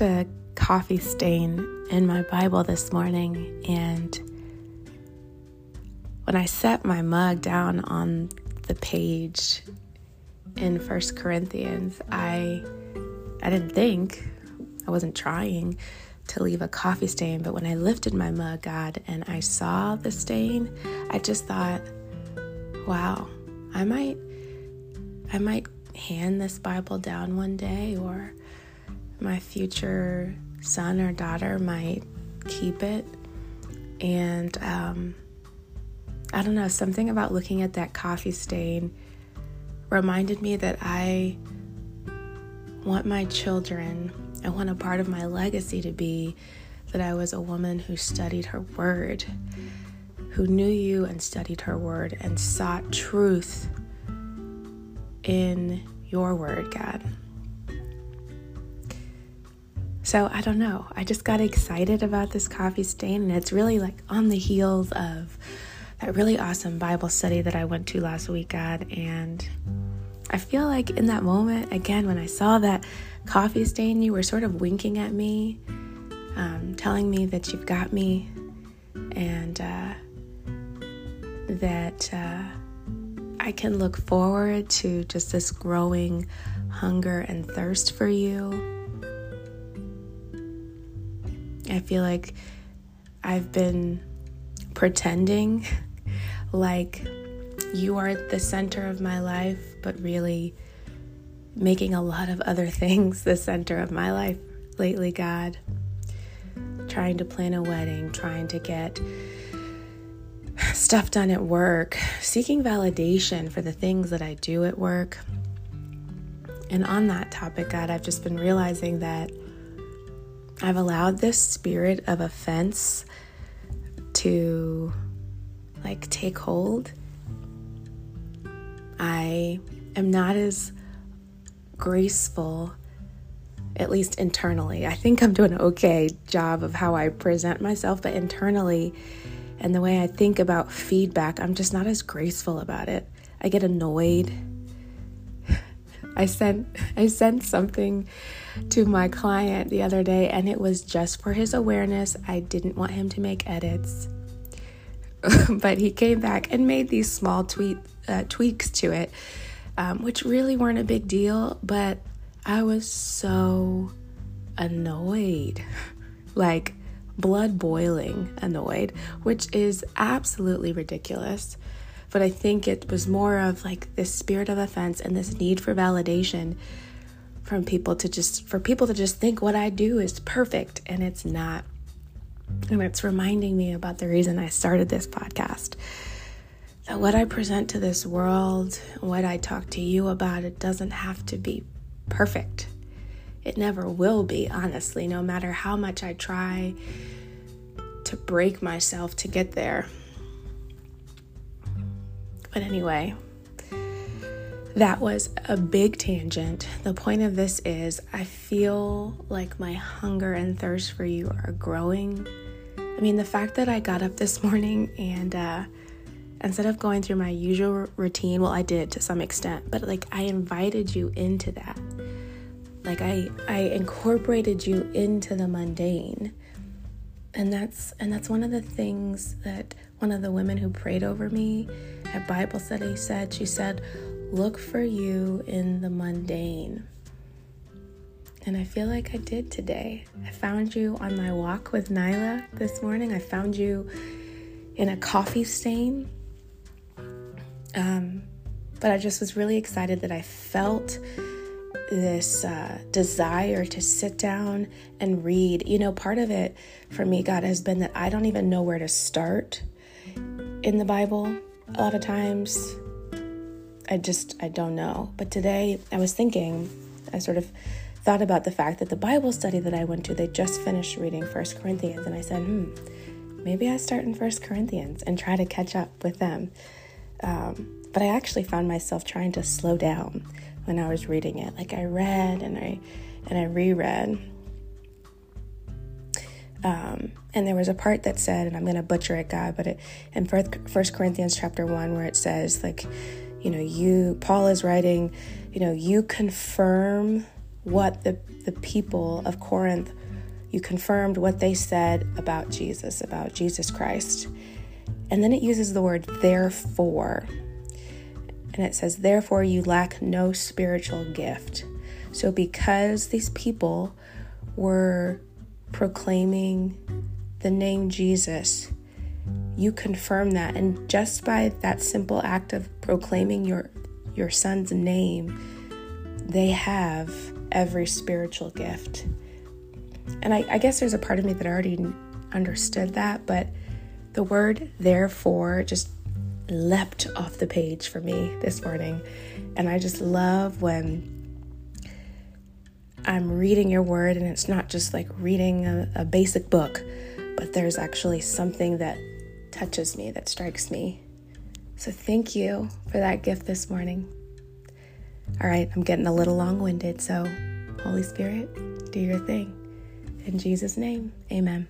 a coffee stain in my Bible this morning, and when I set my mug down on the page in First Corinthians, I I didn't think I wasn't trying to leave a coffee stain, but when I lifted my mug, God, and I saw the stain, I just thought, wow, I might I might hand this Bible down one day or my future son or daughter might keep it. And um, I don't know, something about looking at that coffee stain reminded me that I want my children, I want a part of my legacy to be that I was a woman who studied her word, who knew you and studied her word and sought truth in your word, God. So I don't know. I just got excited about this coffee stain, and it's really like on the heels of that really awesome Bible study that I went to last week, God. And I feel like in that moment, again, when I saw that coffee stain, you were sort of winking at me, um, telling me that you've got me, and uh, that uh, I can look forward to just this growing hunger and thirst for you I feel like I've been pretending like you are the center of my life, but really making a lot of other things the center of my life lately, God. Trying to plan a wedding, trying to get stuff done at work, seeking validation for the things that I do at work. And on that topic, God, I've just been realizing that I've allowed this spirit of offense to like take hold. I am not as graceful, at least internally. I think I'm doing an okay job of how I present myself, but internally, and the way I think about feedback, I'm just not as graceful about it. I get annoyed. I sent I sent something to my client the other day, and it was just for his awareness. I didn't want him to make edits. but he came back and made these small tweet, uh, tweaks to it, um, which really weren't a big deal, but I was so annoyed. like, blood boiling annoyed, which is absolutely ridiculous. But I think it was more of like this spirit of offense and this need for validation from people to just for people to just think what I do is perfect and it's not. And it's reminding me about the reason I started this podcast. That what I present to this world, what I talk to you about, it doesn't have to be perfect. It never will be, honestly, no matter how much I try to break myself to get there. But anyway, that was a big tangent. The point of this is I feel like my hunger and thirst for you are growing. I mean, the fact that I got up this morning and uh, instead of going through my usual routine, well, I did to some extent, but like I invited you into that. Like I, I incorporated you into the mundane. And that's and that's one of the things that one of the women who prayed over me at Bible study said. She said, look for you in the mundane. And I feel like I did today. I found you on my walk with Nyla this morning. I found you in a coffee stain. Um, but I just was really excited that I felt this uh, desire to sit down and read. You know, part of it for me, God, has been that I don't even know where to start in the Bible. A lot of times, I just, I don't know. But today I was thinking, I sort of thought about the fact that the Bible study that I went to, they just finished reading First Corinthians. And I said, hmm, maybe I start in First Corinthians and try to catch up with them. Um, but I actually found myself trying to slow down when I was reading it. Like I read and I and I reread. Um, and there was a part that said, and I'm going to butcher it, God, but it in First Corinthians chapter one, where it says, like, you know, you, Paul is writing, you know, you confirm what the, the people of Corinth, you confirmed what they said about Jesus, about Jesus Christ. And then it uses the word therefore. And it says, therefore, you lack no spiritual gift. So, because these people were proclaiming the name Jesus, you confirm that. And just by that simple act of proclaiming your, your son's name, they have every spiritual gift. And I, I guess there's a part of me that already understood that, but the word therefore just leapt off the page for me this morning. And I just love when I'm reading your word and it's not just like reading a, a basic book, but there's actually something that touches me, that strikes me. So thank you for that gift this morning. All right, I'm getting a little long winded, so Holy Spirit, do your thing. In Jesus' name, amen.